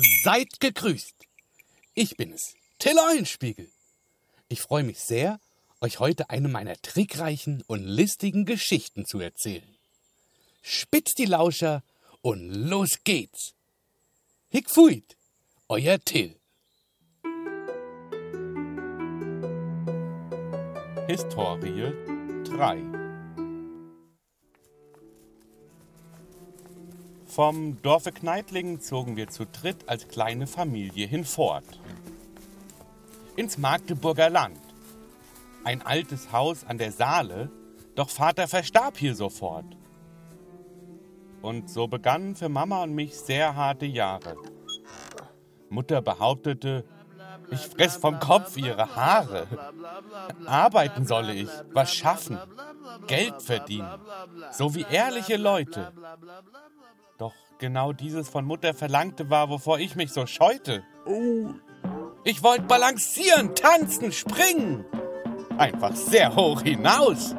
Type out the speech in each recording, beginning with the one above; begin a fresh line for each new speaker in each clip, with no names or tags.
Seid gegrüßt. Ich bin es, Till Eulenspiegel. Ich freue mich sehr, euch heute eine meiner trickreichen und listigen Geschichten zu erzählen. Spitzt die Lauscher und los geht's. Hick fuit, euer Till. Historie 3 Vom Dorfe Kneitlingen zogen wir zu dritt als kleine Familie hinfort. Ins Magdeburger Land. Ein altes Haus an der Saale, doch Vater verstarb hier sofort. Und so begannen für Mama und mich sehr harte Jahre. Mutter behauptete, ich fress vom Kopf ihre Haare. Arbeiten solle ich, was schaffen, Geld verdienen, so wie ehrliche Leute. Doch genau dieses von Mutter verlangte war, wovor ich mich so scheute. Ich wollte balancieren, tanzen, springen. Einfach sehr hoch hinaus.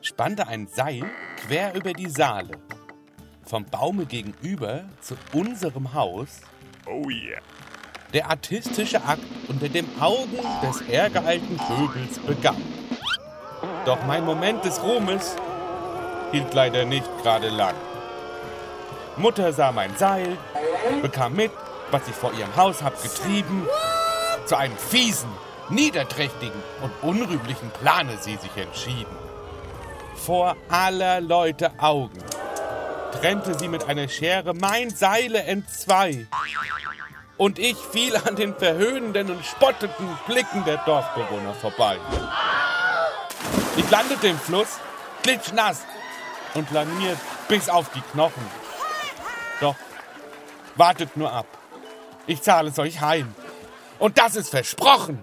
Spannte ein Seil quer über die Saale. Vom Baume gegenüber zu unserem Haus.
Oh yeah.
Der artistische Akt unter dem Augen des ehrgehalten Pöbels begann. Doch mein Moment des Ruhmes hielt leider nicht gerade lang. Mutter sah mein Seil, bekam mit, was ich vor ihrem Haus hab getrieben. Zu einem fiesen, niederträchtigen und unrühmlichen Plane sie sich entschieden. Vor aller Leute Augen trennte sie mit einer Schere mein Seile entzwei. Und ich fiel an den verhöhnenden und spottenden Blicken der Dorfbewohner vorbei. Ich landete im Fluss, klitschnass und laniert bis auf die Knochen. Doch wartet nur ab. Ich zahle es euch heim. Und das ist versprochen.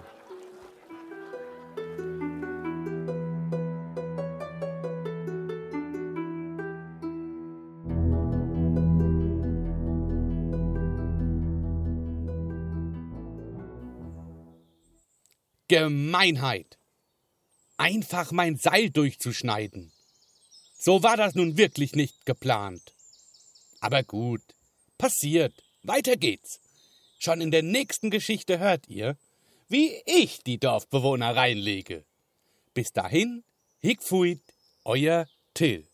Gemeinheit. Einfach mein Seil durchzuschneiden. So war das nun wirklich nicht geplant. Aber gut, passiert. Weiter geht's. Schon in der nächsten Geschichte hört ihr, wie ich die Dorfbewohner reinlege. Bis dahin, Hickfuit, euer Till.